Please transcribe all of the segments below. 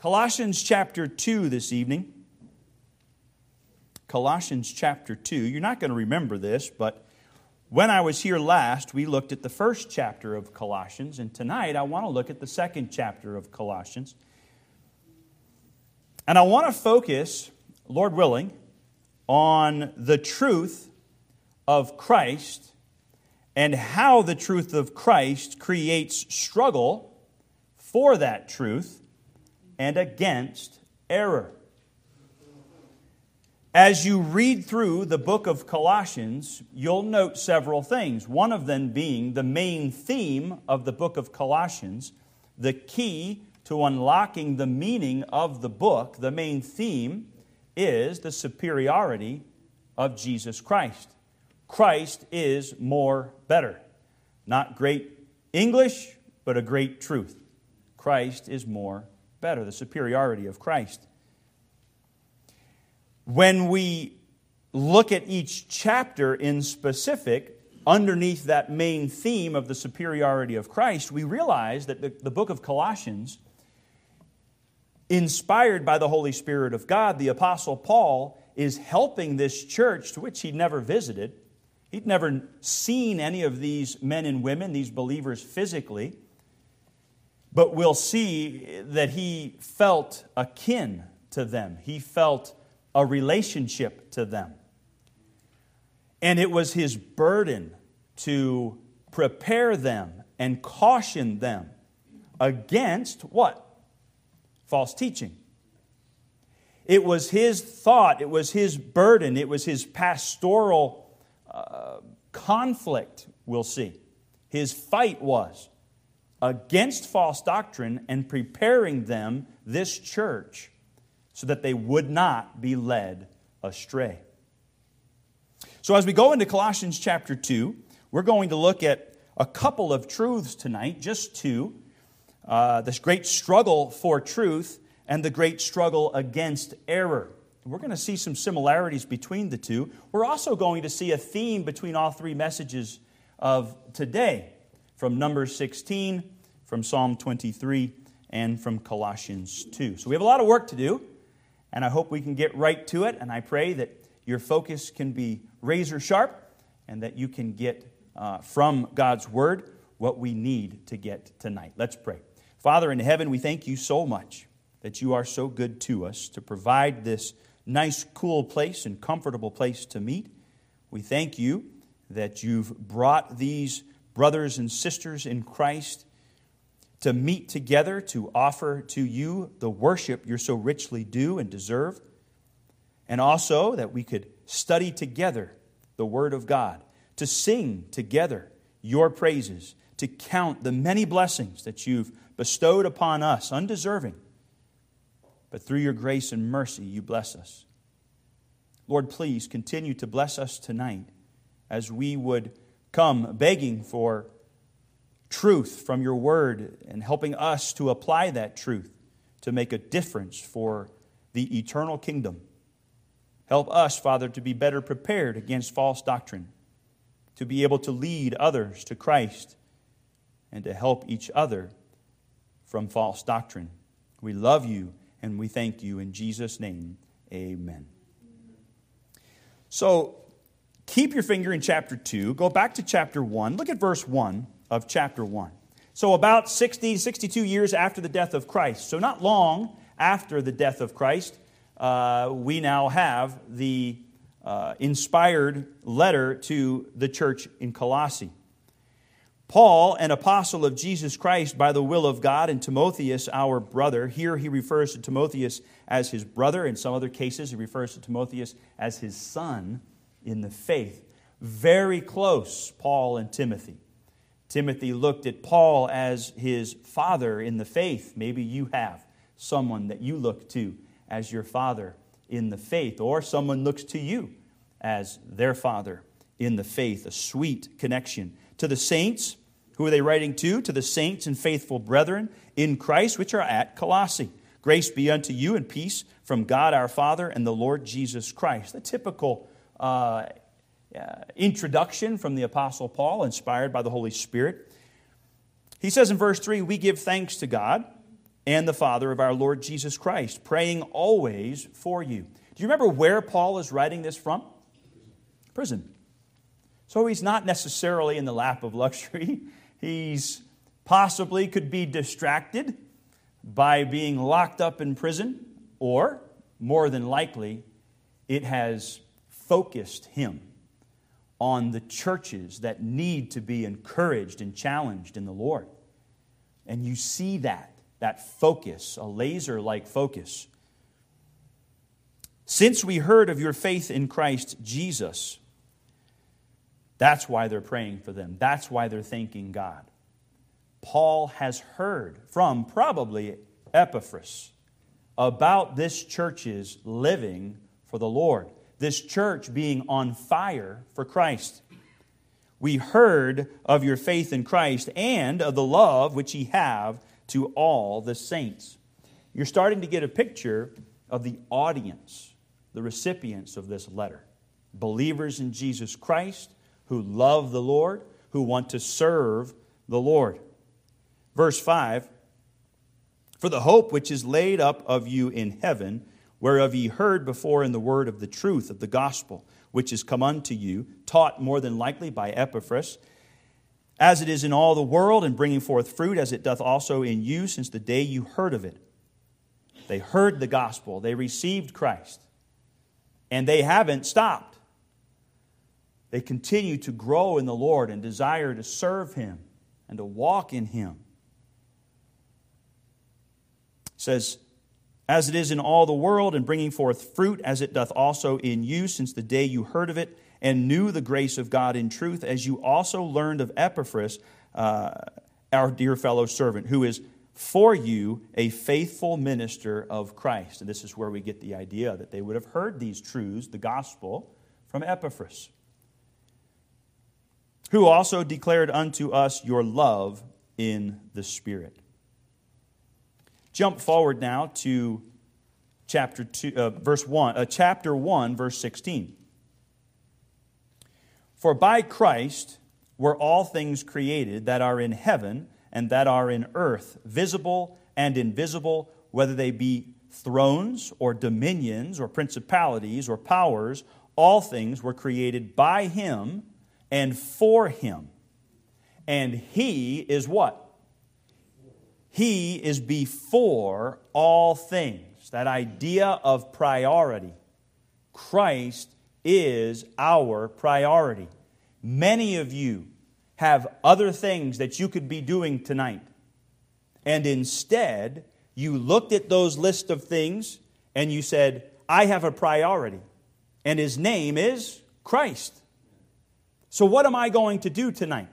Colossians chapter 2 this evening. Colossians chapter 2. You're not going to remember this, but when I was here last, we looked at the first chapter of Colossians, and tonight I want to look at the second chapter of Colossians. And I want to focus, Lord willing, on the truth of Christ and how the truth of Christ creates struggle for that truth and against error. As you read through the book of Colossians, you'll note several things. One of them being the main theme of the book of Colossians, the key to unlocking the meaning of the book, the main theme is the superiority of Jesus Christ. Christ is more better. Not great English, but a great truth. Christ is more better, the superiority of Christ. When we look at each chapter in specific, underneath that main theme of the superiority of Christ, we realize that the, the book of Colossians, inspired by the Holy Spirit of God, the Apostle Paul is helping this church to which he'd never visited. He'd never seen any of these men and women, these believers physically, but we'll see that he felt akin to them. He felt a relationship to them. And it was his burden to prepare them and caution them against what? False teaching. It was his thought, it was his burden, it was his pastoral uh, conflict, we'll see. His fight was against false doctrine and preparing them, this church, so that they would not be led astray. So, as we go into Colossians chapter 2, we're going to look at a couple of truths tonight, just two. Uh, this great struggle for truth and the great struggle against error. We're going to see some similarities between the two. We're also going to see a theme between all three messages of today from Numbers 16, from Psalm 23, and from Colossians 2. So we have a lot of work to do and I hope we can get right to it. And I pray that your focus can be razor sharp and that you can get uh, from God's Word what we need to get tonight. Let's pray. Father in heaven, we thank you so much that you are so good to us to provide this nice, cool place and comfortable place to meet. We thank you that you've brought these brothers and sisters in Christ to meet together to offer to you the worship you're so richly due and deserve, and also that we could study together the Word of God, to sing together your praises, to count the many blessings that you've bestowed upon us, undeserving. But through your grace and mercy, you bless us. Lord, please continue to bless us tonight as we would come begging for truth from your word and helping us to apply that truth to make a difference for the eternal kingdom. Help us, Father, to be better prepared against false doctrine, to be able to lead others to Christ, and to help each other from false doctrine. We love you and we thank you. In Jesus' name, amen. So, keep your finger in chapter 2. Go back to chapter 1. Look at verse 1 of chapter 1. So, about 60, 62 years after the death of Christ, so not long after the death of Christ, uh, we now have the uh, inspired letter to the church in Colossae. Paul, an apostle of Jesus Christ by the will of God, and Timotheus, our brother. Here he refers to Timotheus as his brother. In some other cases, he refers to Timotheus as his son in the faith. Very close, Paul and Timothy. Timothy looked at Paul as his father in the faith. Maybe you have someone that you look to as your father in the faith, or someone looks to you as their father in the faith, a sweet connection. To the saints, who are they writing to? To the saints and faithful brethren in Christ, which are at Colossae. Grace be unto you and peace from God our Father and the Lord Jesus Christ. The typical uh, introduction from the Apostle Paul, inspired by the Holy Spirit. He says in verse 3 We give thanks to God and the Father of our Lord Jesus Christ, praying always for you. Do you remember where Paul is writing this from? Prison. So he's not necessarily in the lap of luxury. He's possibly could be distracted by being locked up in prison, or more than likely, it has focused him on the churches that need to be encouraged and challenged in the Lord. And you see that, that focus, a laser like focus. Since we heard of your faith in Christ Jesus, that's why they're praying for them. That's why they're thanking God. Paul has heard from probably Epaphras about this church's living for the Lord, this church being on fire for Christ. We heard of your faith in Christ and of the love which ye have to all the saints. You're starting to get a picture of the audience, the recipients of this letter. Believers in Jesus Christ who love the Lord, who want to serve the Lord. Verse 5 For the hope which is laid up of you in heaven, whereof ye heard before in the word of the truth of the gospel, which is come unto you, taught more than likely by Epaphras, as it is in all the world, and bringing forth fruit, as it doth also in you, since the day you heard of it. They heard the gospel, they received Christ, and they haven't stopped. They continue to grow in the Lord and desire to serve Him and to walk in Him. It says, as it is in all the world, and bringing forth fruit as it doth also in you, since the day you heard of it, and knew the grace of God in truth, as you also learned of Epaphras, uh, our dear fellow servant, who is for you a faithful minister of Christ. And this is where we get the idea that they would have heard these truths, the gospel, from Epaphras, who also declared unto us your love in the Spirit. Jump forward now to chapter 2, uh, verse 1, uh, chapter 1, verse 16. For by Christ were all things created that are in heaven and that are in earth, visible and invisible, whether they be thrones or dominions or principalities or powers, all things were created by him and for him. And he is what? He is before all things. That idea of priority. Christ is our priority. Many of you have other things that you could be doing tonight. And instead, you looked at those list of things and you said, I have a priority. And his name is Christ. So, what am I going to do tonight?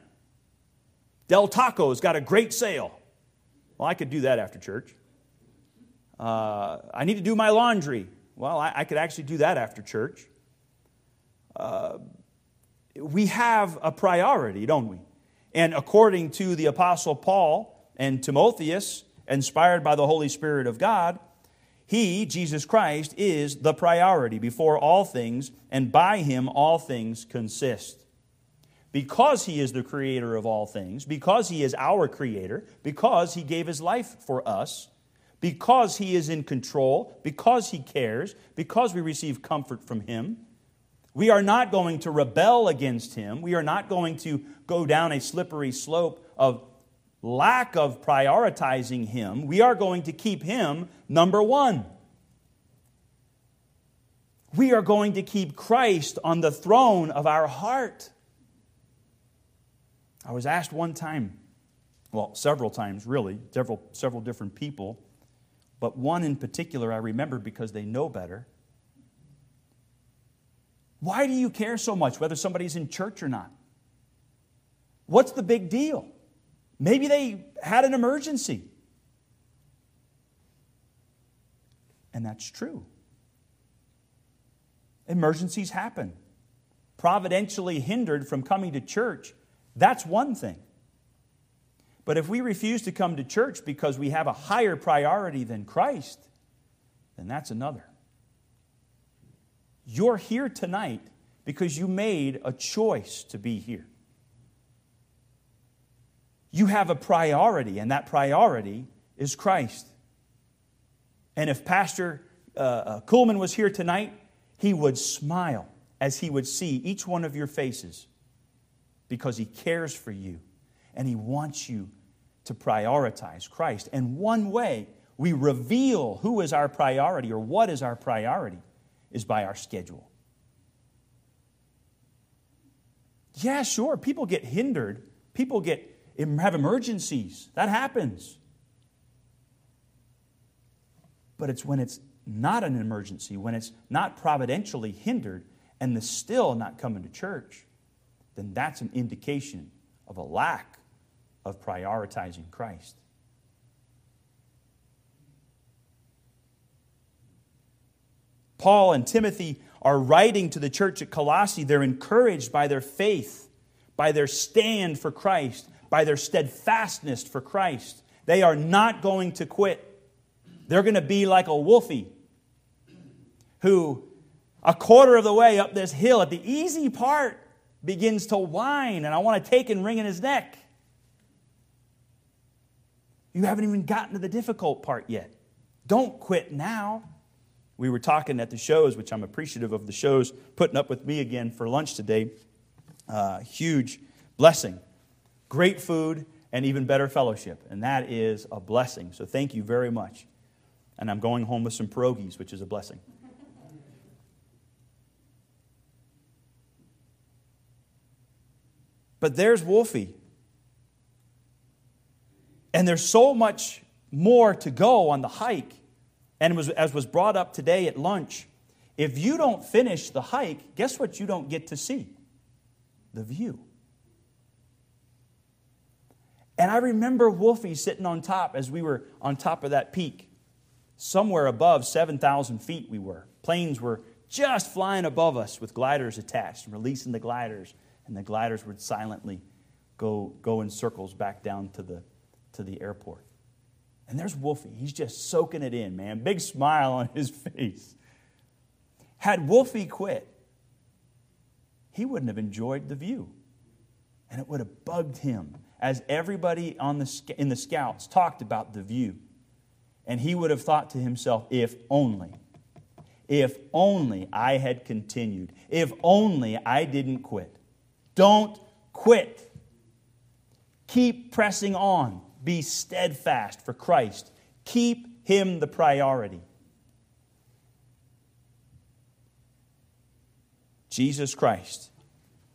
Del Taco's got a great sale. Well, I could do that after church. Uh, I need to do my laundry. Well, I, I could actually do that after church. Uh, we have a priority, don't we? And according to the Apostle Paul and Timotheus, inspired by the Holy Spirit of God, he, Jesus Christ, is the priority before all things, and by him all things consist because he is the creator of all things, because he is our creator, because he gave his life for us, because he is in control, because he cares, because we receive comfort from him. We are not going to rebel against him. We are not going to go down a slippery slope of lack of prioritizing him. We are going to keep him number one. We are going to keep Christ on the throne of our heart. I was asked one time, well, several times really, several, several different people, but one in particular I remember because they know better. Why do you care so much whether somebody's in church or not? What's the big deal? Maybe they had an emergency. And that's true. Emergencies happen. Providentially hindered from coming to church that's one thing. But if we refuse to come to church because we have a higher priority than Christ, then that's another. You're here tonight because you made a choice to be here. You have a priority, and that priority is Christ. And if Pastor uh, uh, Kuhlman was here tonight, he would smile as he would see each one of your faces because he cares for you and he wants you to prioritize Christ. And one way we reveal who is our priority or what is our priority is by our schedule. Yeah, sure, people get hindered, people get have emergencies. That happens. But it's when it's not an emergency, when it's not providentially hindered, and the still not coming to church, then that's an indication of a lack of prioritizing Christ. Paul and Timothy are writing to the church at Colossae. They're encouraged by their faith, by their stand for Christ, by their steadfastness for Christ. They are not going to quit. They're going to be like a wolfie who, a quarter of the way up this hill, at the easy part, begins to whine, and I want to take and wring in his neck. You haven't even gotten to the difficult part yet. Don't quit now. We were talking at the shows, which I'm appreciative of the shows putting up with me again for lunch today. Uh, huge blessing. Great food and even better fellowship. And that is a blessing. So thank you very much. And I'm going home with some pierogies, which is a blessing. But there's Wolfie. And there's so much more to go on the hike. And was, as was brought up today at lunch, if you don't finish the hike, guess what you don't get to see? The view. And I remember Wolfie sitting on top as we were on top of that peak. Somewhere above 7,000 feet we were. Planes were just flying above us with gliders attached, and releasing the gliders, and the gliders would silently go, go in circles back down to the, to the airport. And there's Wolfie. He's just soaking it in, man. Big smile on his face. Had Wolfie quit, he wouldn't have enjoyed the view. And it would have bugged him as everybody on the, in the scouts talked about the view. And he would have thought to himself, if only, if only I had continued, if only I didn't quit. Don't quit. Keep pressing on. Be steadfast for Christ. Keep Him the priority. Jesus Christ.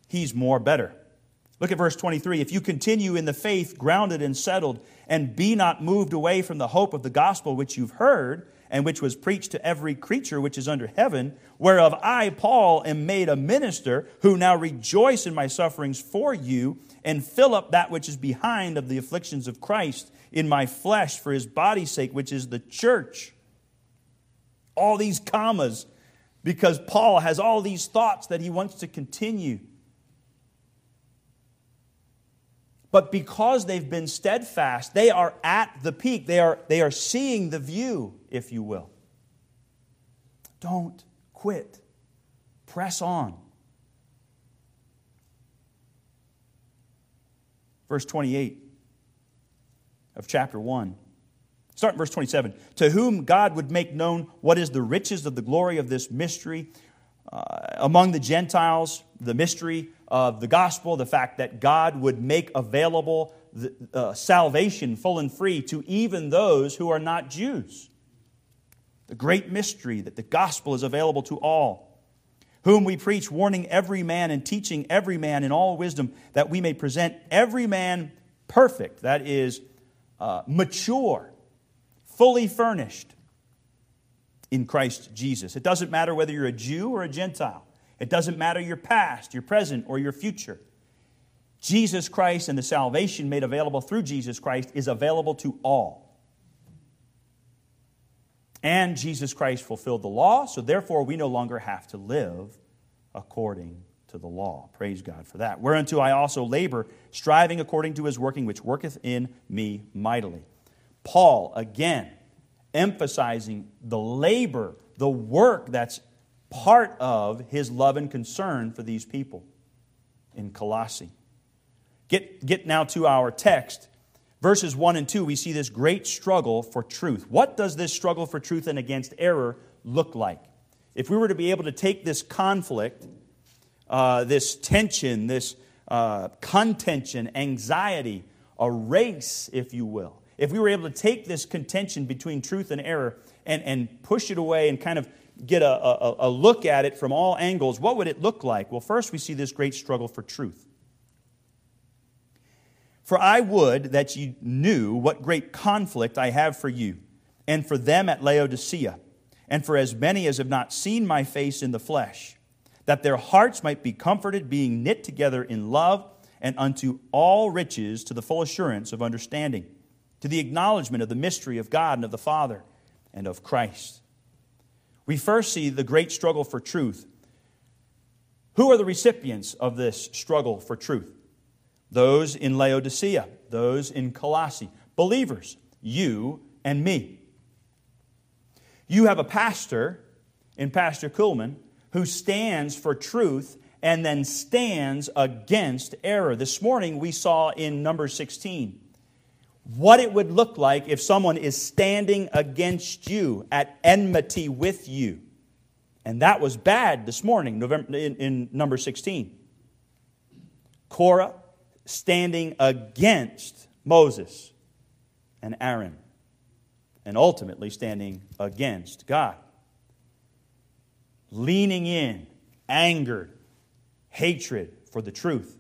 He's more better. Look at verse 23. If you continue in the faith, grounded and settled, and be not moved away from the hope of the gospel which you've heard, and which was preached to every creature which is under heaven, whereof I, Paul, am made a minister, who now rejoice in my sufferings for you, and fill up that which is behind of the afflictions of Christ in my flesh for his body's sake, which is the church. All these commas, because Paul has all these thoughts that he wants to continue. But because they've been steadfast, they are at the peak. They are, they are seeing the view, if you will. Don't quit. Press on. Verse 28 of chapter 1. Start in verse 27. To whom God would make known what is the riches of the glory of this mystery uh, among the Gentiles, the mystery of the gospel, the fact that God would make available the, uh, salvation full and free to even those who are not Jews. The great mystery that the gospel is available to all. Whom we preach, warning every man and teaching every man in all wisdom, that we may present every man perfect, that is, uh, mature, fully furnished in Christ Jesus. It doesn't matter whether you're a Jew or a Gentile. It doesn't matter your past, your present, or your future. Jesus Christ and the salvation made available through Jesus Christ is available to all. And Jesus Christ fulfilled the law, so therefore we no longer have to live according to the law. Praise God for that. Whereunto I also labor, striving according to his working, which worketh in me mightily. Paul, again, emphasizing the labor, the work that's part of his love and concern for these people in Colossae. Get, get now to our text. verses 1 and 2, we see this great struggle for truth. What does this struggle for truth and against error look like? If we were to be able to take this conflict, uh, this tension, this uh, contention, anxiety, a race, if you will, if we were able to take this contention between truth and error and, and push it away and kind of get a, a, a look at it from all angles, what would it look like? Well, first we see this great struggle for truth. For I would that you knew what great conflict I have for you, and for them at Laodicea, and for as many as have not seen my face in the flesh, that their hearts might be comforted, being knit together in love, and unto all riches to the full assurance of understanding, to the acknowledgement of the mystery of God and of the Father and of Christ. We first see the great struggle for truth. Who are the recipients of this struggle for truth? those in Laodicea, those in Colossae, believers, you and me. You have a pastor in Pastor Kuhlman who stands for truth and then stands against error. This morning we saw in number 16 what it would look like if someone is standing against you at enmity with you. And that was bad this morning, November, in, in number 16. Korah standing against Moses and Aaron, and ultimately standing against God. Leaning in, angered, hatred for the truth.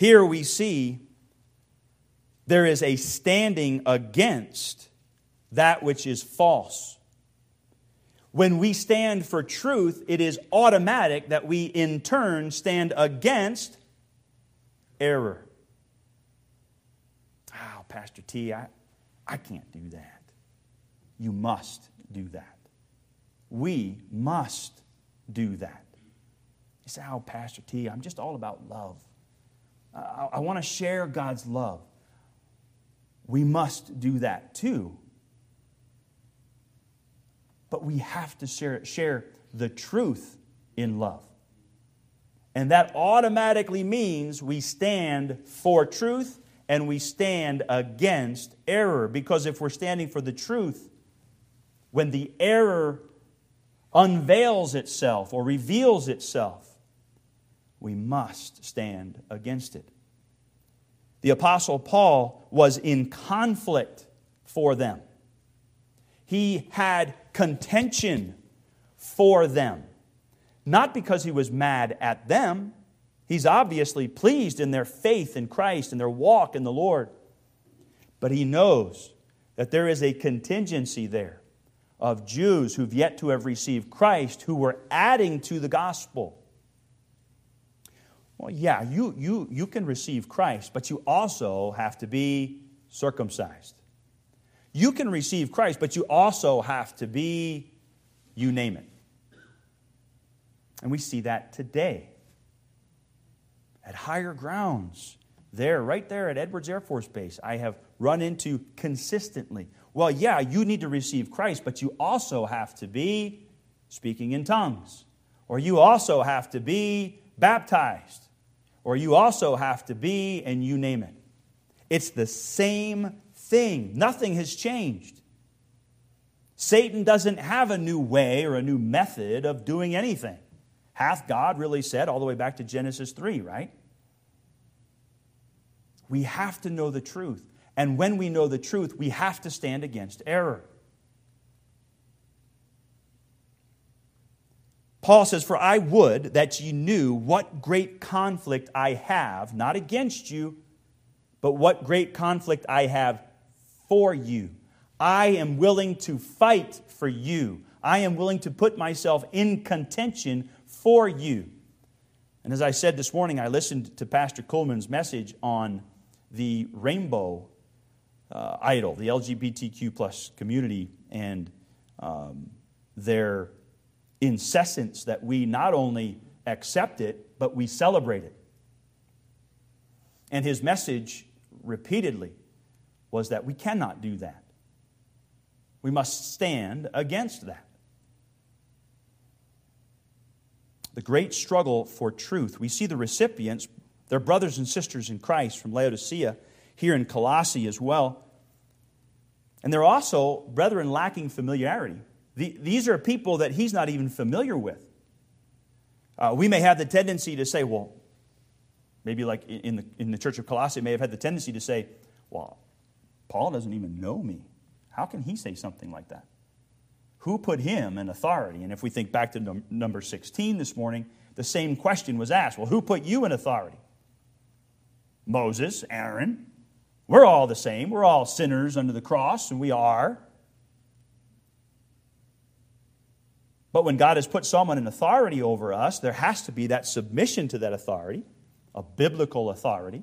Here we see there is a standing against that which is false. When we stand for truth, it is automatic that we in turn stand against error. Oh, Pastor T, I, I can't do that. You must do that. We must do that. You say, Oh, Pastor T, I'm just all about love. I, I want to share God's love. We must do that too but we have to share, share the truth in love. And that automatically means we stand for truth and we stand against error. Because if we're standing for the truth, when the error unveils itself or reveals itself, we must stand against it. The Apostle Paul was in conflict for them. He had contention for them. Not because he was mad at them. He's obviously pleased in their faith in Christ and their walk in the Lord. But he knows that there is a contingency there of Jews who've yet to have received Christ who were adding to the gospel. Well, yeah, you, you, you can receive Christ, but you also have to be circumcised. You can receive Christ, but you also have to be, you name it. And we see that today at higher grounds. There, right there at Edwards Air Force Base, I have run into consistently. Well, yeah, you need to receive Christ, but you also have to be speaking in tongues, or you also have to be baptized, or you also have to be, and you name it. It's the same thing. Nothing has changed. Satan doesn't have a new way or a new method of doing anything. Hath God really said, all the way back to Genesis 3, right? We have to know the truth. And when we know the truth, we have to stand against error. Paul says, For I would that ye knew what great conflict I have, not against you, but what great conflict I have for you. I am willing to fight for you. I am willing to put myself in contention for you. And as I said this morning, I listened to Pastor Kuhlman's message on the rainbow uh, idol, the LGBTQ plus community, and um, their incessance that we not only accept it, but we celebrate it. And his message repeatedly was that we cannot do that. We must stand against that. The great struggle for truth. We see the recipients They're brothers and sisters in Christ from Laodicea, here in Colossae as well. And they're also brethren lacking familiarity. The, these are people that he's not even familiar with. Uh, we may have the tendency to say, well, maybe like in the, in the church of Colossae, may have had the tendency to say, well, Paul doesn't even know me. How can he say something like that? Who put him in authority? And if we think back to num- number 16 this morning, the same question was asked Well, who put you in authority? Moses, Aaron. We're all the same. We're all sinners under the cross, and we are. But when God has put someone in authority over us, there has to be that submission to that authority, a biblical authority.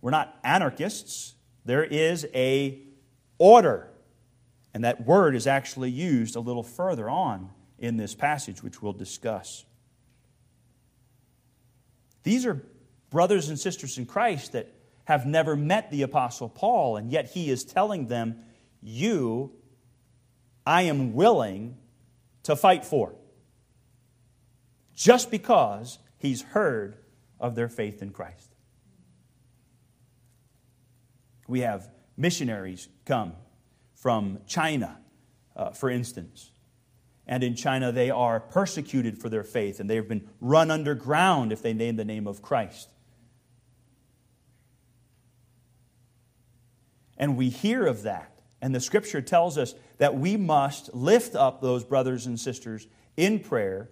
We're not anarchists. There is a order. And that word is actually used a little further on in this passage, which we'll discuss. These are brothers and sisters in Christ that have never met the Apostle Paul, and yet he is telling them, You, I am willing to fight for. Just because he's heard of their faith in Christ. We have missionaries come from China, uh, for instance. And in China, they are persecuted for their faith, and they have been run underground if they name the name of Christ. And we hear of that. And the scripture tells us that we must lift up those brothers and sisters in prayer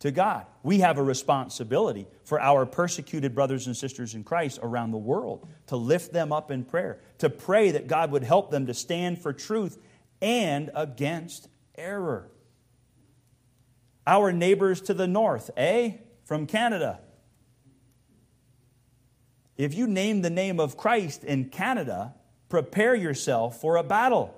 to God. We have a responsibility for our persecuted brothers and sisters in Christ around the world to lift them up in prayer, to pray that God would help them to stand for truth and against error. Our neighbors to the north, eh? From Canada. If you name the name of Christ in Canada, prepare yourself for a battle.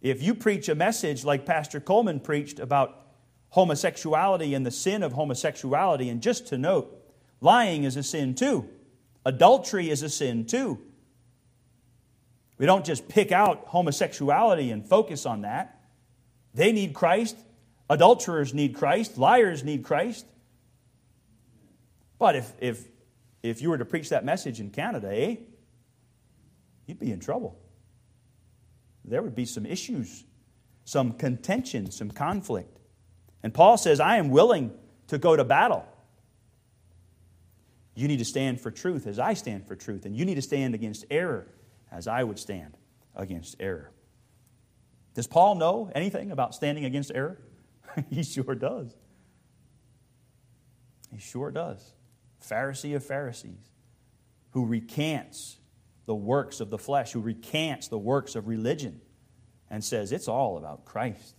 If you preach a message like Pastor Coleman preached about homosexuality and the sin of homosexuality, and just to note, lying is a sin too, adultery is a sin too. We don't just pick out homosexuality and focus on that. They need Christ. Adulterers need Christ. Liars need Christ. But if, if, if you were to preach that message in Canada, eh? You'd be in trouble. There would be some issues, some contention, some conflict. And Paul says, I am willing to go to battle. You need to stand for truth as I stand for truth, and you need to stand against error as I would stand against error. Does Paul know anything about standing against error? he sure does. He sure does. Pharisee of Pharisees who recants the works of the flesh, who recants the works of religion, and says it's all about Christ.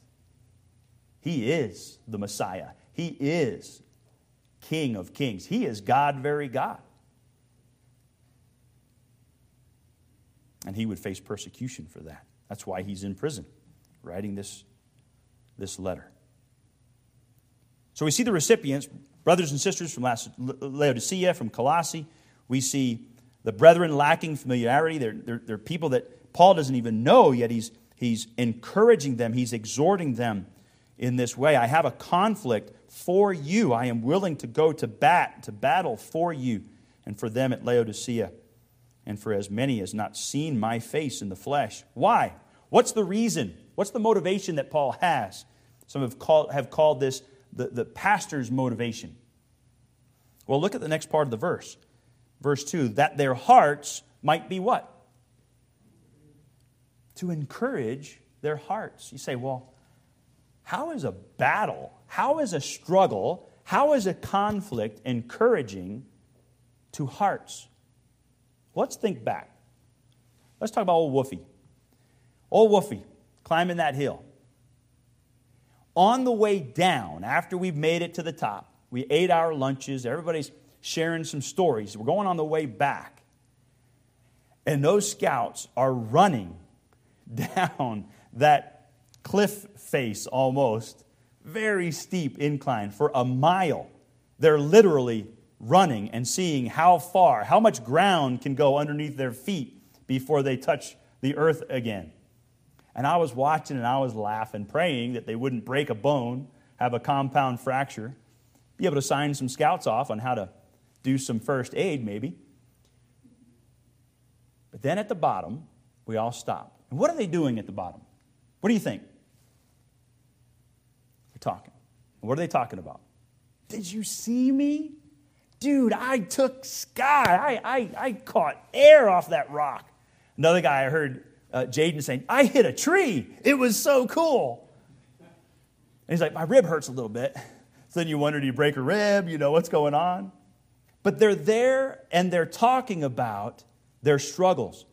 He is the Messiah, He is King of kings, He is God, very God. And he would face persecution for that. That's why he's in prison, writing this, this letter. So we see the recipients, brothers and sisters from Laodicea, from Colossae. We see the brethren lacking familiarity. They're, they're, they're people that Paul doesn't even know, yet he's, he's encouraging them, he's exhorting them in this way. I have a conflict for you. I am willing to go to bat, to battle for you and for them at Laodicea, and for as many as not seen my face in the flesh. Why? What's the reason? What's the motivation that Paul has? Some have called, have called this the, the pastor's motivation. Well, look at the next part of the verse verse 2 that their hearts might be what? To encourage their hearts. You say, well, how is a battle, how is a struggle, how is a conflict encouraging to hearts? Let's think back. Let's talk about old Woofy. Old Woofy climbing that hill. On the way down, after we've made it to the top, we ate our lunches, everybody's sharing some stories. We're going on the way back. And those scouts are running down that cliff face almost, very steep incline for a mile. They're literally running and seeing how far, how much ground can go underneath their feet before they touch the earth again. And I was watching and I was laughing, praying that they wouldn't break a bone, have a compound fracture be able to sign some scouts off on how to do some first aid, maybe. But then at the bottom, we all stop. And what are they doing at the bottom? What do you think? They're talking. What are they talking about? Did you see me? Dude, I took sky. I, I, I caught air off that rock. Another guy I heard uh, Jaden saying, I hit a tree. It was so cool. And he's like, My rib hurts a little bit. So then you wonder, do you break a rib? You know, what's going on? But they're there and they're talking about their struggles.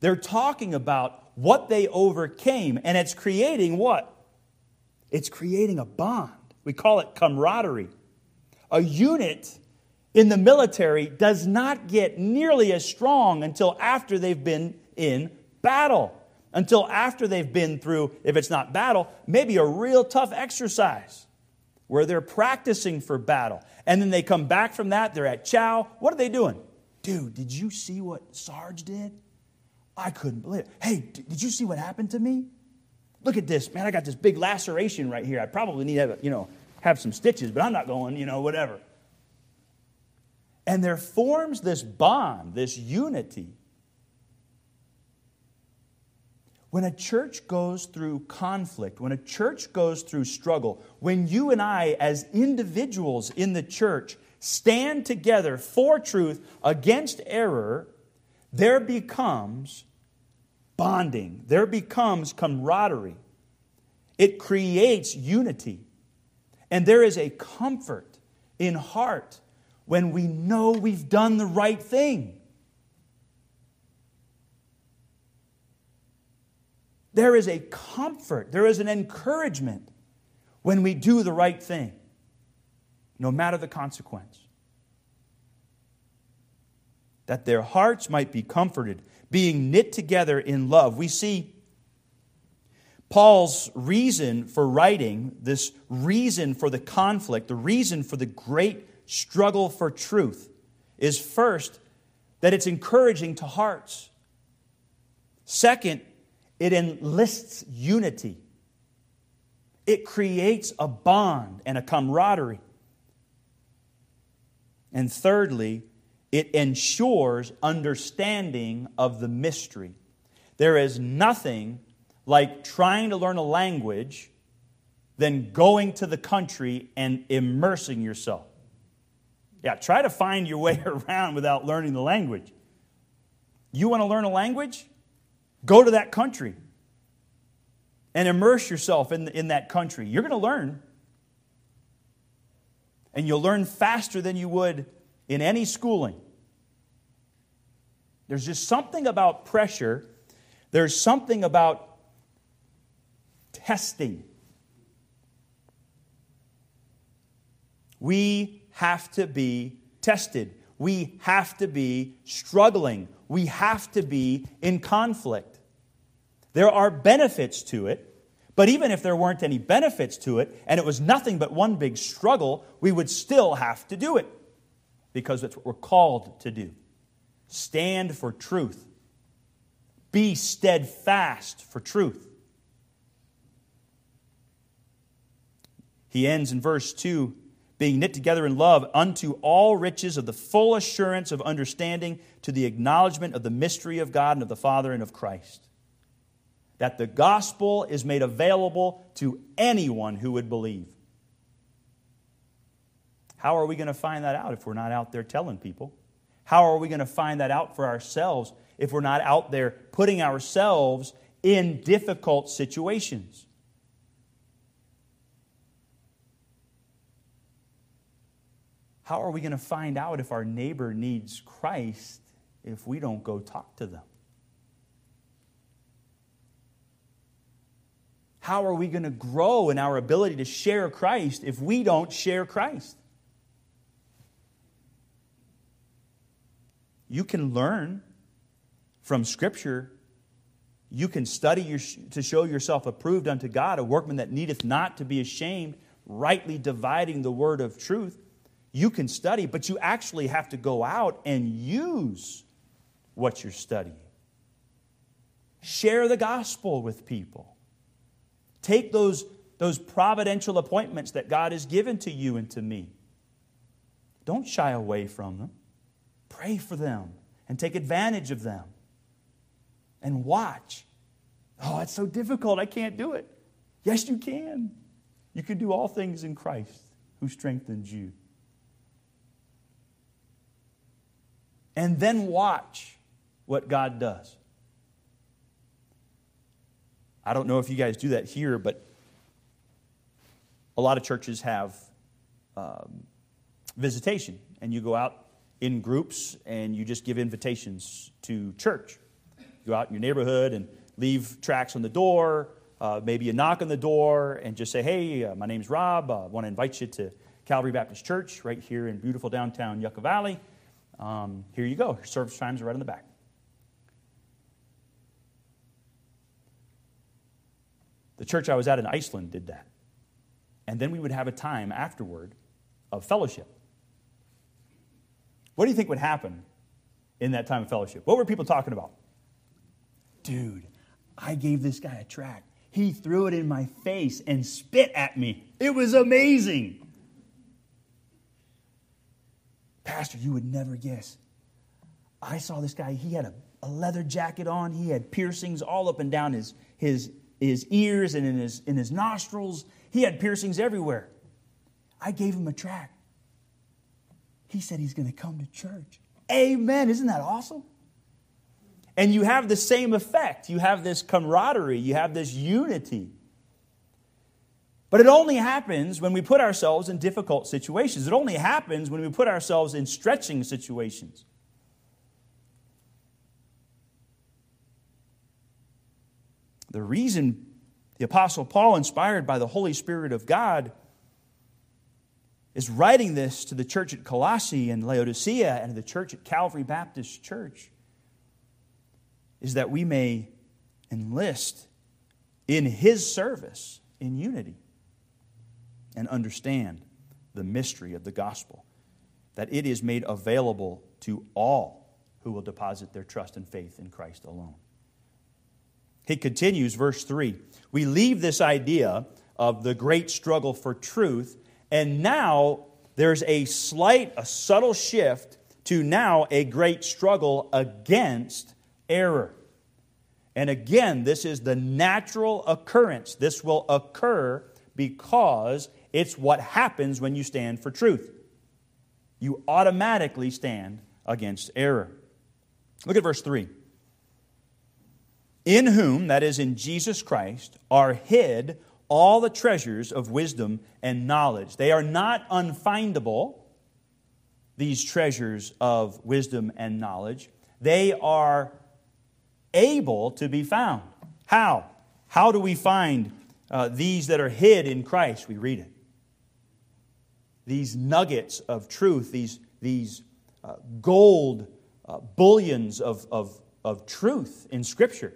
They're talking about what they overcame, and it's creating what? It's creating a bond. We call it camaraderie. A unit in the military does not get nearly as strong until after they've been in battle, until after they've been through, if it's not battle, maybe a real tough exercise where they're practicing for battle. And then they come back from that, they're at chow. What are they doing? Dude, did you see what Sarge did? I couldn't believe it. Hey, did you see what happened to me? Look at this, man. I got this big laceration right here. I probably need to have, you know, have some stitches, but I'm not going, you know, whatever. And there forms this bond, this unity. When a church goes through conflict, when a church goes through struggle, when you and I, as individuals in the church, stand together for truth against error, there becomes bonding, there becomes camaraderie. It creates unity. And there is a comfort in heart when we know we've done the right thing. There is a comfort, there is an encouragement when we do the right thing, no matter the consequence that their hearts might be comforted, being knit together in love. We see Paul's reason for writing, this reason for the conflict, the reason for the great struggle for truth, is first that it's encouraging to hearts. Second, it enlists unity. It creates a bond and a camaraderie. And thirdly, it ensures understanding of the mystery. There is nothing like trying to learn a language than going to the country and immersing yourself. Yeah, try to find your way around without learning the language. You want to learn a language? Go to that country and immerse yourself in, in that country. You're going to learn. And you'll learn faster than you would in any schooling. There's just something about pressure, there's something about testing. We have to be tested. We have to be struggling. We have to be in conflict. There are benefits to it, but even if there weren't any benefits to it and it was nothing but one big struggle, we would still have to do it because it's what we're called to do. Stand for truth. Be steadfast for truth. He ends in verse 2 being knit together in love unto all riches of the full assurance of understanding to the acknowledgement of the mystery of God and of the Father and of Christ. That the gospel is made available to anyone who would believe. How are we going to find that out if we're not out there telling people? How are we going to find that out for ourselves if we're not out there putting ourselves in difficult situations? How are we going to find out if our neighbor needs Christ if we don't go talk to them? How are we going to grow in our ability to share Christ if we don't share Christ? You can learn from Scripture. You can study your, to show yourself approved unto God, a workman that needeth not to be ashamed, rightly dividing the word of truth. You can study, but you actually have to go out and use what you're studying. Share the gospel with people. Take those those providential appointments that God has given to you and to me. Don't shy away from them. Pray for them and take advantage of them. And watch. Oh, it's so difficult. I can't do it. Yes, you can. You can do all things in Christ who strengthens you. And then watch what God does. I don't know if you guys do that here, but a lot of churches have um, visitation, and you go out in groups and you just give invitations to church. You go out in your neighborhood and leave tracks on the door. Uh, maybe you knock on the door and just say, Hey, uh, my name's Rob. Uh, I want to invite you to Calvary Baptist Church right here in beautiful downtown Yucca Valley. Um, here you go. Service times are right in the back. The church I was at in Iceland did that. And then we would have a time afterward of fellowship. What do you think would happen in that time of fellowship? What were people talking about? Dude, I gave this guy a tract. He threw it in my face and spit at me. It was amazing. Pastor, you would never guess. I saw this guy, he had a, a leather jacket on, he had piercings all up and down his, his, his ears and in his, in his nostrils. He had piercings everywhere. I gave him a tract. He said he's going to come to church. Amen. Isn't that awesome? And you have the same effect. You have this camaraderie, you have this unity. But it only happens when we put ourselves in difficult situations. It only happens when we put ourselves in stretching situations. The reason the Apostle Paul, inspired by the Holy Spirit of God, is writing this to the church at Colossae and Laodicea and the church at Calvary Baptist Church is that we may enlist in his service in unity and understand the mystery of the gospel, that it is made available to all who will deposit their trust and faith in Christ alone. He continues, verse 3. We leave this idea of the great struggle for truth, and now there's a slight, a subtle shift to now a great struggle against error. And again, this is the natural occurrence. This will occur because it's what happens when you stand for truth. You automatically stand against error. Look at verse 3. In whom, that is, in Jesus Christ, are hid all the treasures of wisdom and knowledge. They are not unfindable, these treasures of wisdom and knowledge. They are able to be found. How? How do we find uh, these that are hid in Christ? We read it. These nuggets of truth, these, these uh, gold uh, bullions of, of, of truth in Scripture.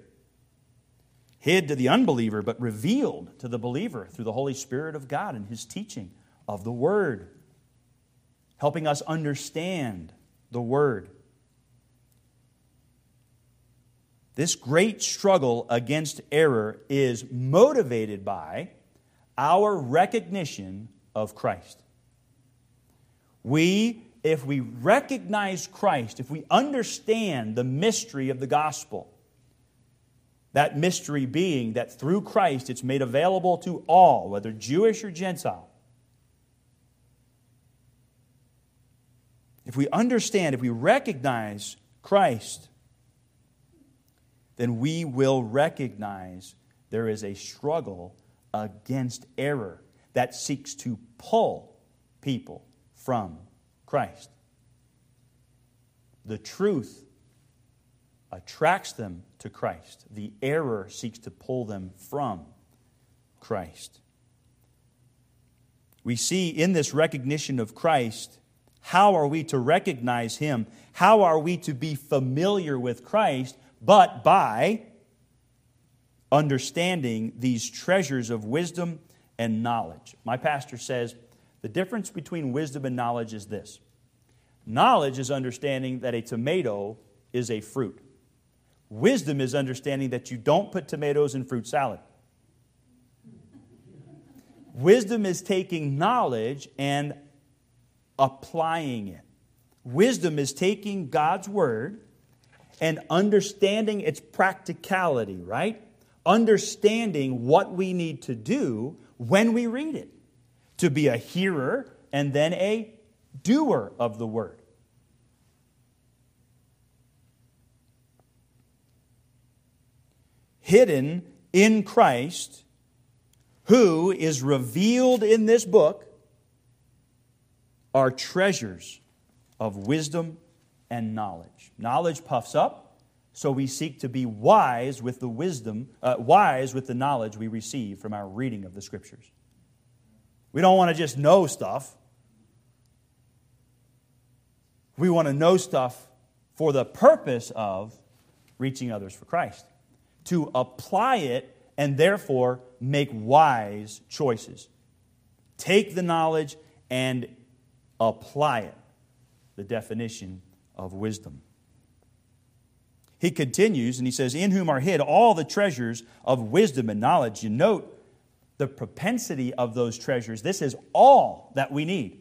Hid to the unbeliever, but revealed to the believer through the Holy Spirit of God and His teaching of the Word, helping us understand the Word. This great struggle against error is motivated by our recognition of Christ. We, if we recognize Christ, if we understand the mystery of the gospel, that mystery being that through Christ it's made available to all, whether Jewish or Gentile. If we understand, if we recognize Christ, then we will recognize there is a struggle against error that seeks to pull people from Christ. The truth attracts them to Christ, the error seeks to pull them from Christ. We see in this recognition of Christ how are we to recognize him? How are we to be familiar with Christ? but by understanding these treasures of wisdom and knowledge. My pastor says the difference between wisdom and knowledge is this knowledge is understanding that a tomato is a fruit, wisdom is understanding that you don't put tomatoes in fruit salad. Wisdom is taking knowledge and applying it. Wisdom is taking God's word and understanding its practicality, right? Understanding what we need to do when we read it. To be a hearer and then a doer of the word. Hidden in Christ, who is revealed in this book, are treasures of wisdom and knowledge. Knowledge puffs up, so we seek to be wise with the wisdom, uh, wise with the knowledge we receive from our reading of the scriptures. We don't want to just know stuff. We want to know stuff for the purpose of reaching others for Christ, to apply it and therefore make wise choices. Take the knowledge and apply it. The definition of wisdom. He continues and he says, In whom are hid all the treasures of wisdom and knowledge. You note the propensity of those treasures. This is all that we need.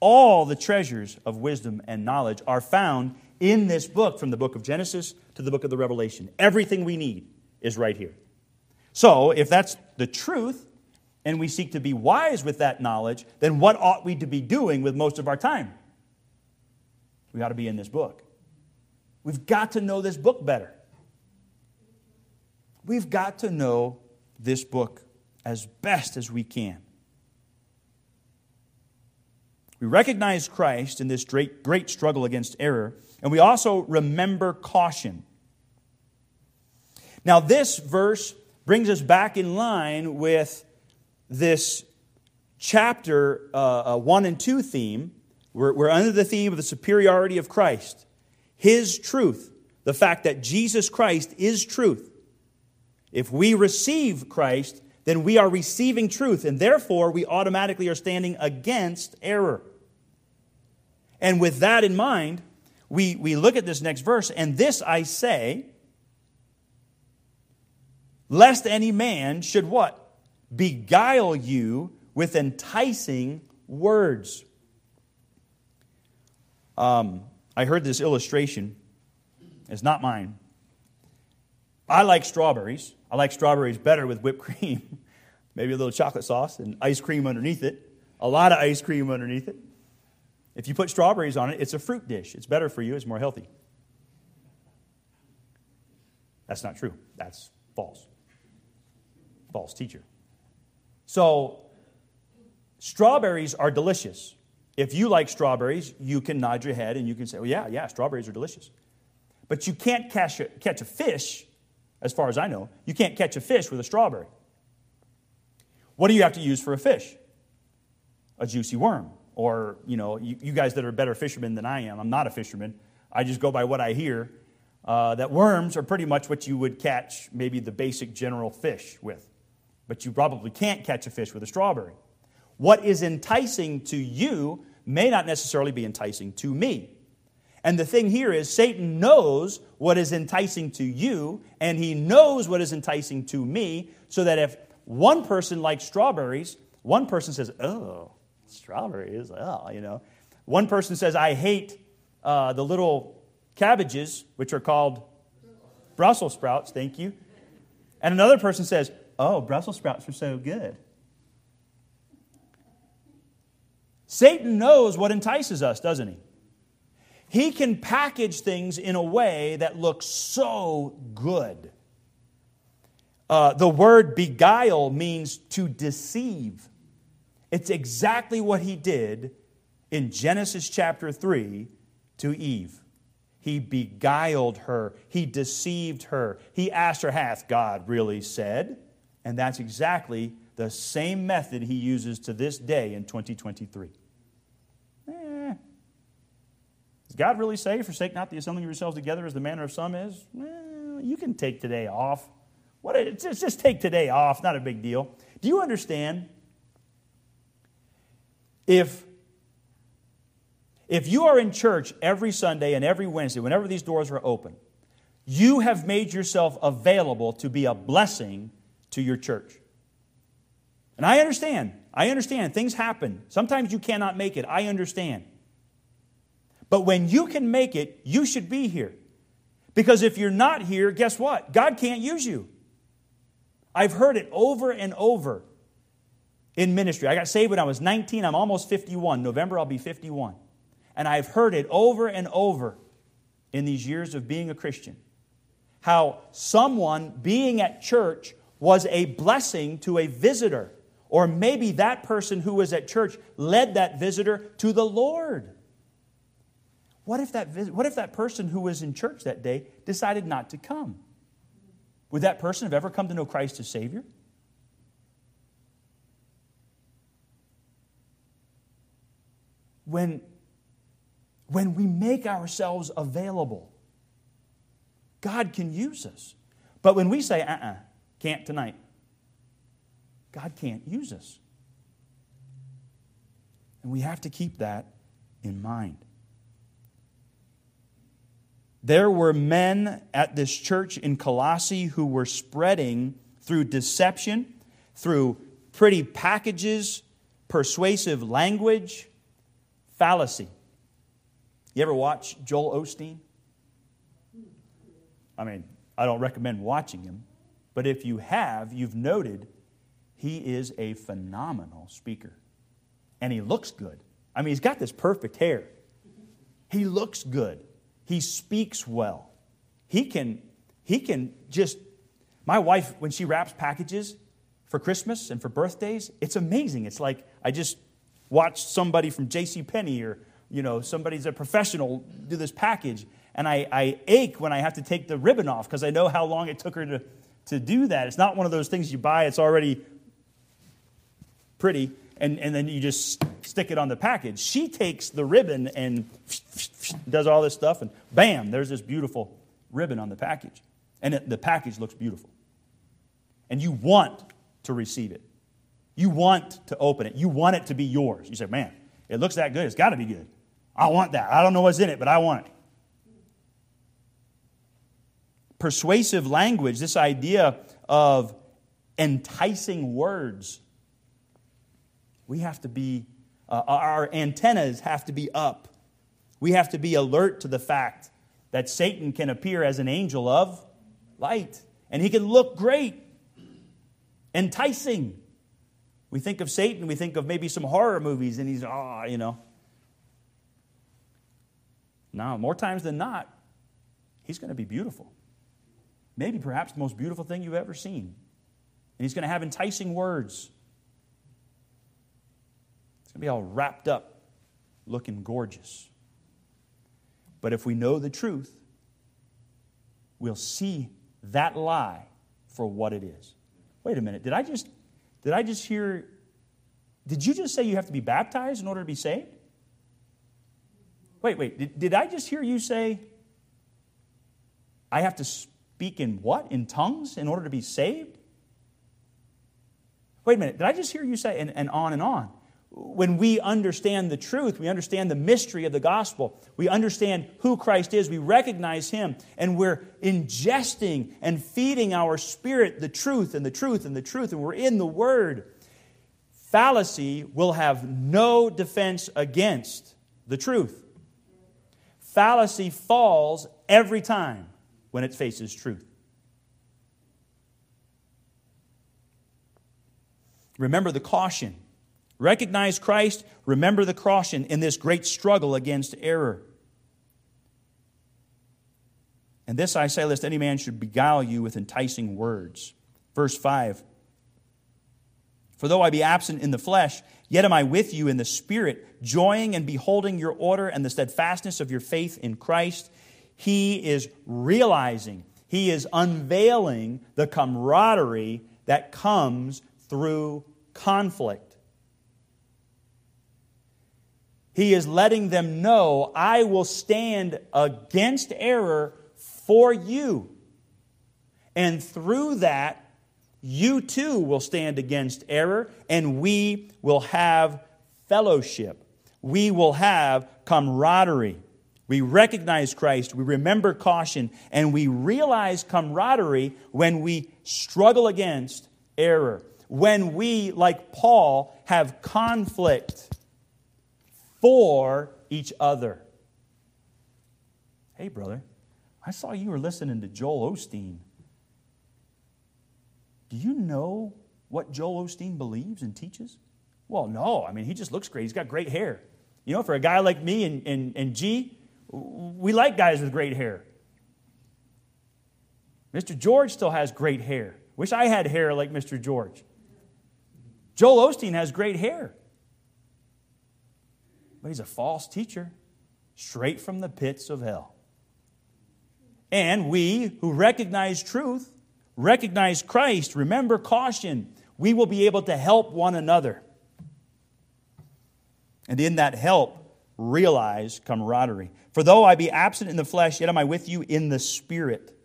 All the treasures of wisdom and knowledge are found in this book, from the book of Genesis to the book of the Revelation. Everything we need is right here. So, if that's the truth, and we seek to be wise with that knowledge, then what ought we to be doing with most of our time? We ought to be in this book. We've got to know this book better. We've got to know this book as best as we can. We recognize Christ in this great, great struggle against error, and we also remember caution. Now, this verse brings us back in line with this chapter uh, uh, 1 and 2 theme we're, we're under the theme of the superiority of Christ, His truth, the fact that Jesus Christ is truth. If we receive Christ, then we are receiving truth, and therefore we automatically are standing against error. And with that in mind, we, we look at this next verse, and this I say, lest any man should what? Beguile you with enticing words. Um, I heard this illustration. It's not mine. I like strawberries. I like strawberries better with whipped cream, maybe a little chocolate sauce and ice cream underneath it, a lot of ice cream underneath it. If you put strawberries on it, it's a fruit dish. It's better for you, it's more healthy. That's not true. That's false. False teacher. So, strawberries are delicious. If you like strawberries, you can nod your head and you can say, well, yeah, yeah, strawberries are delicious. But you can't catch a, catch a fish, as far as I know, you can't catch a fish with a strawberry. What do you have to use for a fish? A juicy worm. Or, you know, you, you guys that are better fishermen than I am, I'm not a fisherman. I just go by what I hear. Uh, that worms are pretty much what you would catch maybe the basic general fish with. But you probably can't catch a fish with a strawberry. What is enticing to you may not necessarily be enticing to me. And the thing here is, Satan knows what is enticing to you, and he knows what is enticing to me, so that if one person likes strawberries, one person says, oh, strawberries, oh, you know. One person says, I hate uh, the little cabbages, which are called Brussels sprouts, thank you. And another person says, oh, Brussels sprouts are so good. Satan knows what entices us, doesn't he? He can package things in a way that looks so good. Uh, the word beguile means to deceive. It's exactly what he did in Genesis chapter 3 to Eve. He beguiled her, he deceived her. He asked her, Hath God really said? And that's exactly the same method he uses to this day in 2023. Does eh. God really say, forsake not the assembling of yourselves together as the manner of some is? Well, you can take today off. What, just, just take today off, not a big deal. Do you understand? If, if you are in church every Sunday and every Wednesday, whenever these doors are open, you have made yourself available to be a blessing to your church. And I understand. I understand. Things happen. Sometimes you cannot make it. I understand. But when you can make it, you should be here. Because if you're not here, guess what? God can't use you. I've heard it over and over in ministry. I got saved when I was 19. I'm almost 51. November, I'll be 51. And I've heard it over and over in these years of being a Christian how someone being at church was a blessing to a visitor. Or maybe that person who was at church led that visitor to the Lord. What if that, what if that person who was in church that day decided not to come? Would that person have ever come to know Christ as Savior? When, when we make ourselves available, God can use us. But when we say, uh uh-uh, uh, can't tonight, God can't use us. And we have to keep that in mind. There were men at this church in Colossae who were spreading through deception, through pretty packages, persuasive language, fallacy. You ever watch Joel Osteen? I mean, I don't recommend watching him, but if you have, you've noted he is a phenomenal speaker. And he looks good. I mean, he's got this perfect hair. He looks good. He speaks well. He can, he can just, my wife, when she wraps packages for Christmas and for birthdays, it's amazing. It's like I just watched somebody from J.C. Penney or, you know, somebody's a professional do this package and I, I ache when I have to take the ribbon off because I know how long it took her to, to do that. It's not one of those things you buy, it's already pretty, and, and then you just stick it on the package. She takes the ribbon and does all this stuff, and bam, there's this beautiful ribbon on the package. And it, the package looks beautiful. And you want to receive it. You want to open it. You want it to be yours. You say, man, it looks that good. It's got to be good. I want that. I don't know what's in it, but I want it persuasive language, this idea of enticing words. We have to be, uh, our antennas have to be up. We have to be alert to the fact that Satan can appear as an angel of light, and he can look great, enticing. We think of Satan, we think of maybe some horror movies, and he's, ah, you know. No, more times than not, he's going to be beautiful maybe perhaps the most beautiful thing you've ever seen. And he's going to have enticing words. It's going to be all wrapped up, looking gorgeous. But if we know the truth, we'll see that lie for what it is. Wait a minute, did I just did I just hear did you just say you have to be baptized in order to be saved? Wait, wait, did, did I just hear you say I have to speak in what? In tongues in order to be saved? Wait a minute, did I just hear you say, and, and on and on? When we understand the truth, we understand the mystery of the gospel, we understand who Christ is, we recognize Him, and we're ingesting and feeding our spirit the truth and the truth and the truth, and we're in the Word. Fallacy will have no defense against the truth. Fallacy falls every time when it faces truth. Remember the caution. Recognize Christ, remember the caution in this great struggle against error. And this I say, lest any man should beguile you with enticing words. Verse 5 For though I be absent in the flesh, yet am I with you in the Spirit, joying and beholding your order and the steadfastness of your faith in Christ he is realizing, he is unveiling the camaraderie that comes through conflict. He is letting them know, I will stand against error for you. And through that, you too will stand against error, and we will have fellowship. We will have camaraderie. We recognize Christ, we remember caution, and we realize camaraderie when we struggle against error. when we, like Paul, have conflict for each other. Hey, brother, I saw you were listening to Joel Osteen. Do you know what Joel Osteen believes and teaches? Well, no. I mean, he just looks great. He's got great hair. You know, for a guy like me and, and, and G, we like guys with great hair. Mr. George still has great hair. Wish I had hair like Mr. George. Joel Osteen has great hair. But he's a false teacher, straight from the pits of hell. And we who recognize truth, recognize Christ, remember caution, we will be able to help one another. And in that help, realize camaraderie. For though I be absent in the flesh, yet am I with you in the spirit.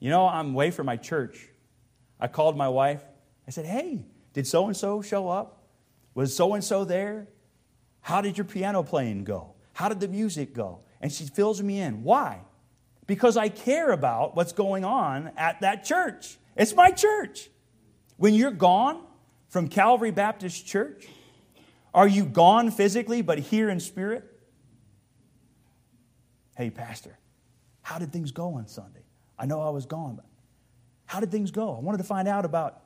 You know, I'm away from my church. I called my wife. I said, Hey, did so and so show up? Was so and so there? How did your piano playing go? How did the music go? And she fills me in. Why? Because I care about what's going on at that church. It's my church. When you're gone from Calvary Baptist Church, are you gone physically but here in spirit? Hey, Pastor, how did things go on Sunday? I know I was gone, but how did things go? I wanted to find out about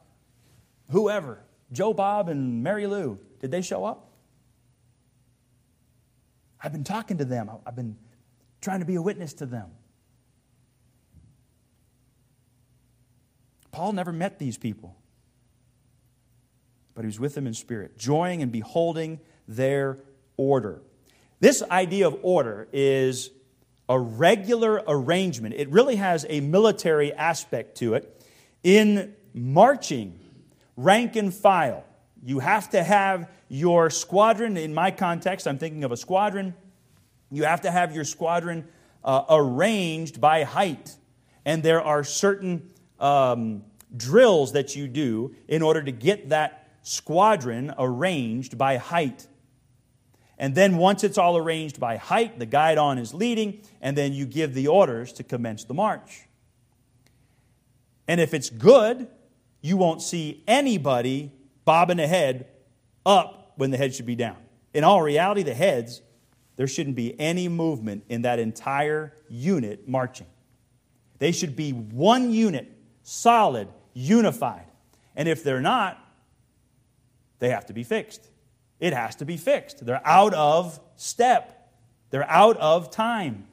whoever, Joe Bob and Mary Lou. Did they show up? I've been talking to them. I've been trying to be a witness to them. Paul never met these people, but he was with them in spirit, joying and beholding their order. This idea of order is a regular arrangement. It really has a military aspect to it. In marching, rank and file, you have to have your squadron. In my context, I'm thinking of a squadron. You have to have your squadron uh, arranged by height. And there are certain um, drills that you do in order to get that squadron arranged by height. And then once it's all arranged by height, the guidon is leading, and then you give the orders to commence the march. And if it's good, you won't see anybody bobbing ahead up when the head should be down. In all reality, the heads, there shouldn't be any movement in that entire unit marching. They should be one unit, solid, unified. And if they're not, they have to be fixed. It has to be fixed. They're out of step, they're out of time.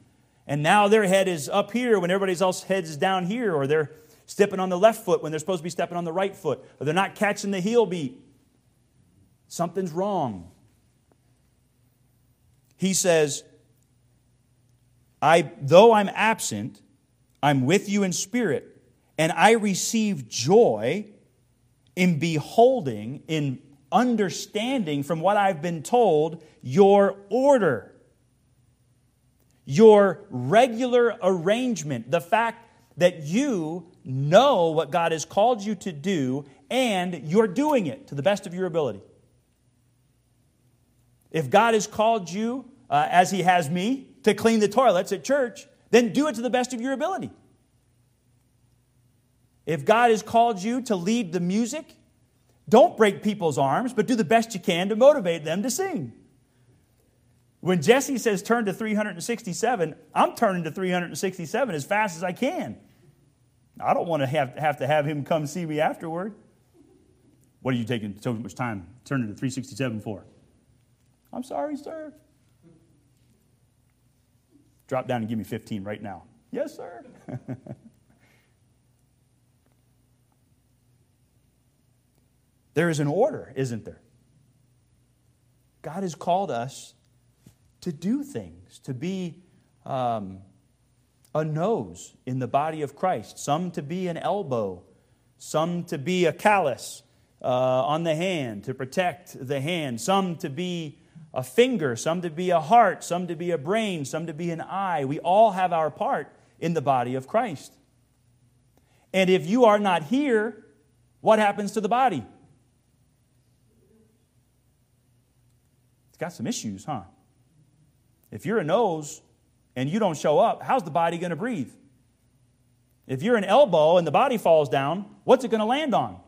And now their head is up here when everybody else's head is down here, or they're stepping on the left foot when they're supposed to be stepping on the right foot, or they're not catching the heel beat. Something's wrong. He says, I, though I'm absent, I'm with you in spirit, and I receive joy in beholding, in understanding from what I've been told your order, your regular arrangement, the fact that you know what God has called you to do and you're doing it to the best of your ability. If God has called you, uh, as He has me, to clean the toilets at church, then do it to the best of your ability. If God has called you to lead the music, don't break people's arms, but do the best you can to motivate them to sing. When Jesse says turn to 367, I'm turning to 367 as fast as I can. I don't want to have, have to have him come see me afterward. What are you taking so much time turning to 367 for? I'm sorry, sir. Drop down and give me 15 right now. Yes, sir. There is an order, isn't there? God has called us to do things, to be um, a nose in the body of Christ, some to be an elbow, some to be a callus uh, on the hand to protect the hand, some to be a finger, some to be a heart, some to be a brain, some to be an eye. We all have our part in the body of Christ. And if you are not here, what happens to the body? It's got some issues, huh? If you're a nose and you don't show up, how's the body going to breathe? If you're an elbow and the body falls down, what's it going to land on?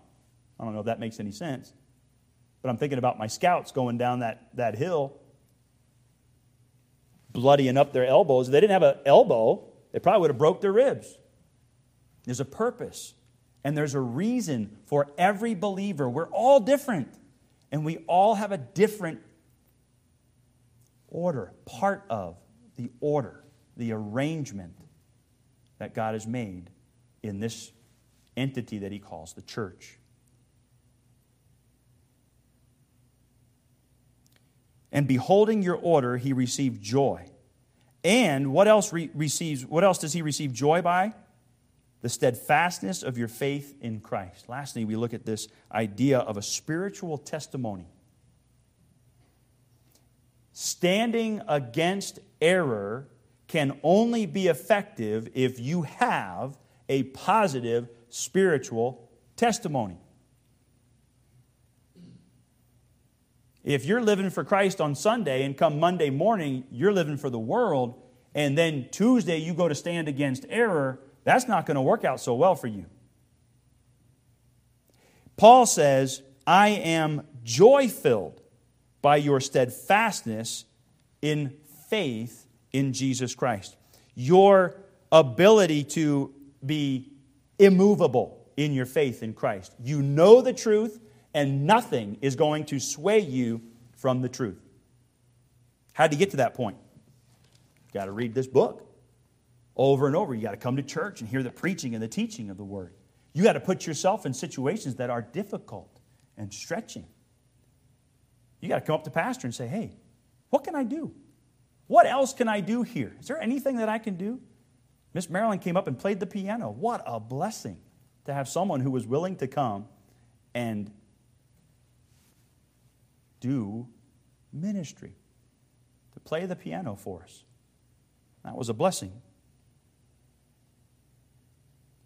I don't know if that makes any sense. But I'm thinking about my scouts going down that, that hill, bloodying up their elbows. If they didn't have an elbow, they probably would have broke their ribs. There's a purpose and there's a reason for every believer. We're all different, and we all have a different order, part of the order, the arrangement that God has made in this entity that He calls the church. And beholding your order, he received joy. And what else re- receives? What else does he receive joy by? the steadfastness of your faith in Christ. Lastly, we look at this idea of a spiritual testimony. Standing against error can only be effective if you have a positive spiritual testimony. If you're living for Christ on Sunday and come Monday morning, you're living for the world, and then Tuesday you go to stand against error, that's not going to work out so well for you. Paul says, I am joy filled by your steadfastness in faith in Jesus Christ. Your ability to be immovable in your faith in Christ. You know the truth, and nothing is going to sway you from the truth. How did you get to that point? you Got to read this book over and over. You got to come to church and hear the preaching and the teaching of the word. You got to put yourself in situations that are difficult and stretching. You got to come up to pastor and say, "Hey, what can I do? What else can I do here? Is there anything that I can do?" Miss Marilyn came up and played the piano. What a blessing to have someone who was willing to come and do ministry, to play the piano for us. That was a blessing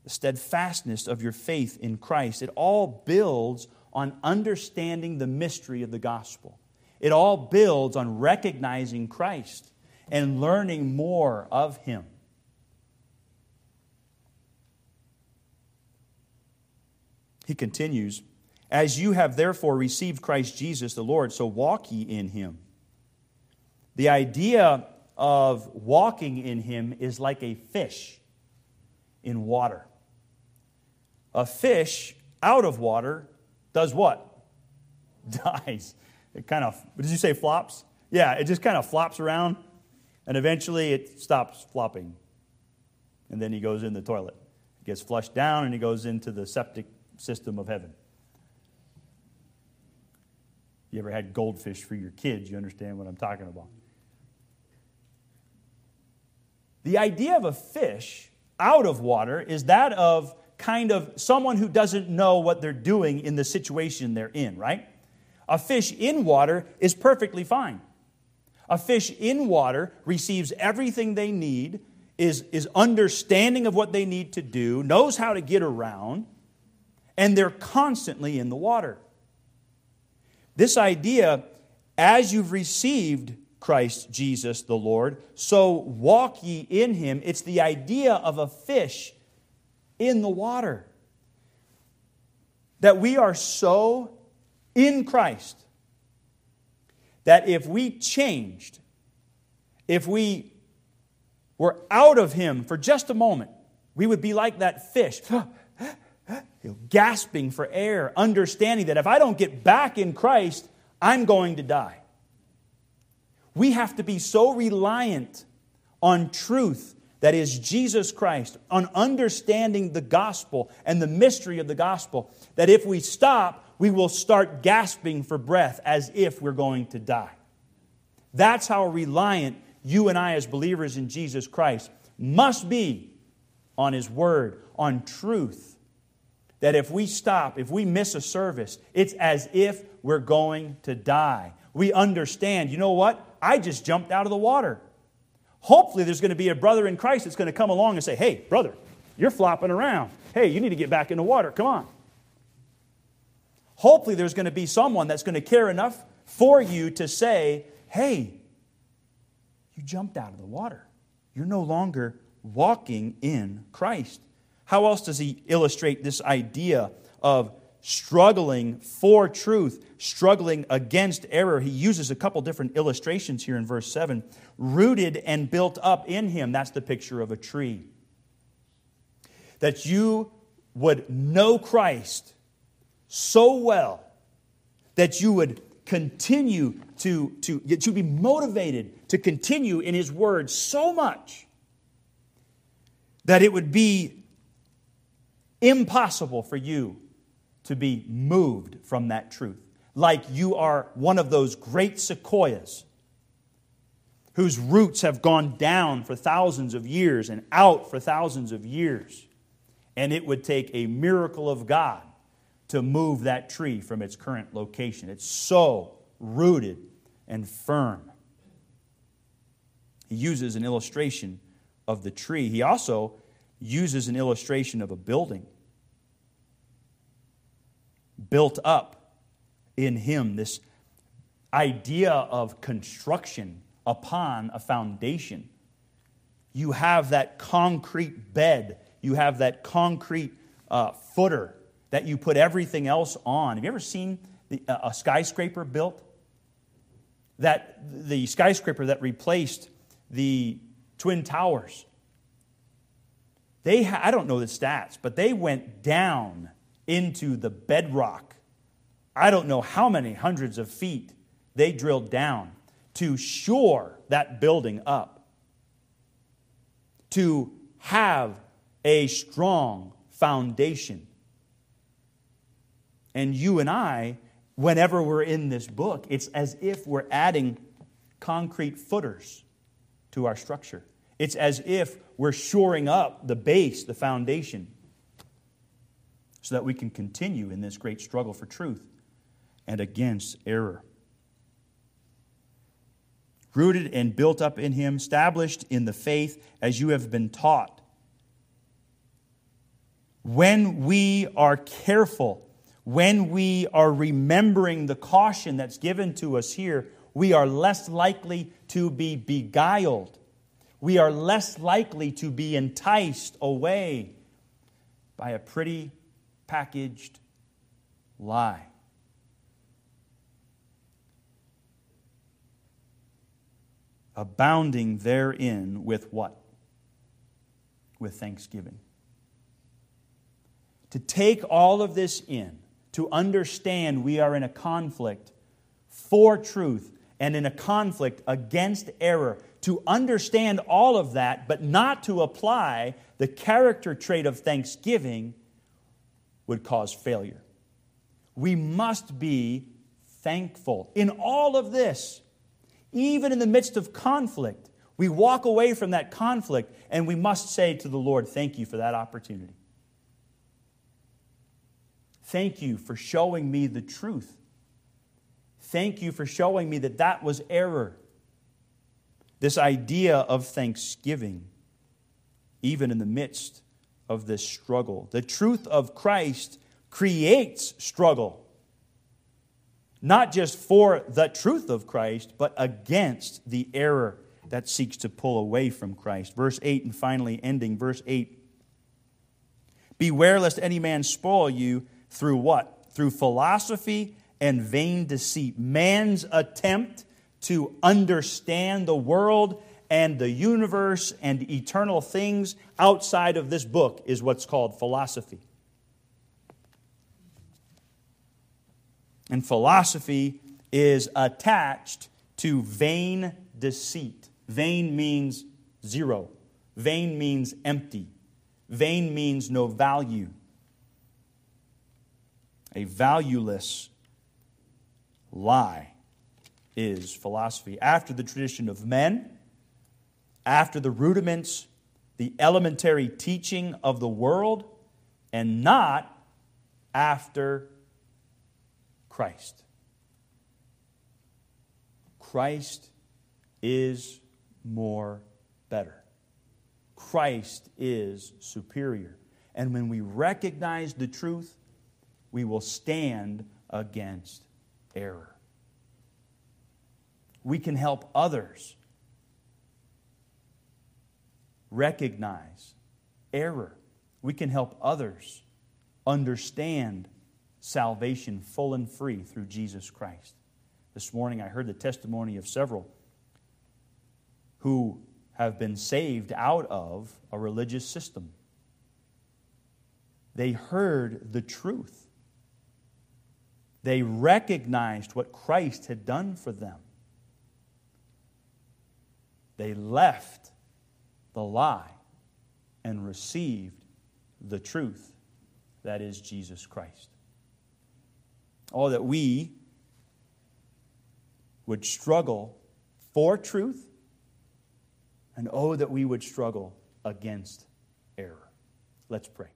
the steadfastness of your faith in Christ. It all builds on understanding the mystery of the gospel. It all builds on recognizing Christ and learning more of Him. He continues, As you have therefore received Christ Jesus the Lord, so walk ye in Him. The idea of walking in Him is like a fish in water. A fish out of water does what? Dies. It kind of, did you say flops? Yeah, it just kind of flops around and eventually it stops flopping. And then he goes in the toilet. It gets flushed down and he goes into the septic system of heaven. You ever had goldfish for your kids? You understand what I'm talking about. The idea of a fish out of water is that of kind of someone who doesn't know what they're doing in the situation they're in, right? A fish in water is perfectly fine. A fish in water receives everything they need, is, is understanding of what they need to do, knows how to get around, and they're constantly in the water. This idea, as you've received Christ Jesus the Lord, so walk ye in him, it's the idea of a fish in the water. That we are so in Christ that if we changed, if we were out of Him for just a moment, we would be like that fish, gasping for air, understanding that if I don't get back in Christ, I'm going to die. We have to be so reliant on truth that is Jesus Christ, on understanding the gospel and the mystery of the gospel, that if we stop, we will start gasping for breath as if we're going to die. That's how reliant you and I, as believers in Jesus Christ, must be on His Word, on truth. That if we stop, if we miss a service, it's as if we're going to die. We understand, you know what? I just jumped out of the water. Hopefully, there's going to be a brother in Christ that's going to come along and say, Hey, brother, you're flopping around. Hey, you need to get back in the water. Come on. Hopefully, there's going to be someone that's going to care enough for you to say, Hey, you jumped out of the water. You're no longer walking in Christ. how else does he illustrate this idea of struggling for truth, struggling against error? He uses a couple different illustrations here in verse 7. Rooted and built up in him, that's the picture of a tree. That you would know Christ so well that you would continue to, to, to be motivated to continue in his word so much that it would be impossible for you to be moved from that truth. Like you are one of those great sequoias whose roots have gone down for thousands of years and out for thousands of years. And it would take a miracle of God to move that tree from its current location. It's so rooted and firm. He uses an illustration of the tree. He also uses an illustration of a building built up in him, this idea of construction upon a foundation. You have that concrete bed, you have that concrete uh, footer that you put everything else on. Have you ever seen the, uh, a skyscraper built? That the skyscraper that replaced the Twin Towers. They, ha- I don't know the stats, but they went down into the bedrock. I don't know how many hundreds of feet they drilled down to shore that building up, to have a strong foundation. And you and I, whenever we're in this book, it's as if we're adding concrete footers to our structure. It's as if we're shoring up the base, the foundation so that we can continue in this great struggle for truth and against error. Rooted and built up in Him, established in the faith as you have been taught. When we are careful, when we are remembering the caution that's given to us here, we are less likely to be beguiled. We are less likely to be enticed away by a pretty packaged lie. Abounding therein with what? With thanksgiving. To take all of this in, to understand we are in a conflict for truth and in a conflict against error, to understand all of that, but not to apply the character trait of thanksgiving would cause failure. We must be thankful. In all of this, even in the midst of conflict, we walk away from that conflict and we must say to the Lord, Thank you for that opportunity. Thank you for showing me the truth. Thank you for showing me that that was error. This idea of thanksgiving, even in the midst of this struggle. The truth of Christ creates struggle, not just for the truth of Christ, but against the error that seeks to pull away from Christ. Verse 8, and finally ending, verse 8 Beware lest any man spoil you through what? Through philosophy and vain deceit. Man's attempt to understand the world and the universe and eternal things outside of this book is what's called philosophy. And philosophy is attached to vain deceit. Vain means zero, vain means empty, vain means no value. A valueless lie is philosophy. After the tradition of men, after the rudiments, the elementary teaching of the world, and not after Christ. Christ is more better. Christ is superior. And when we recognize the truth, we will stand against error. We can help others recognize error we can help others understand salvation full and free through Jesus Christ. This morning I heard the testimony of several who have been saved out of a religious system. They heard the truth. They recognized what Christ had done for them. They left the lie and received the truth that is Jesus Christ. Oh, that we would struggle for truth, and oh, that we would struggle against error. Let's pray.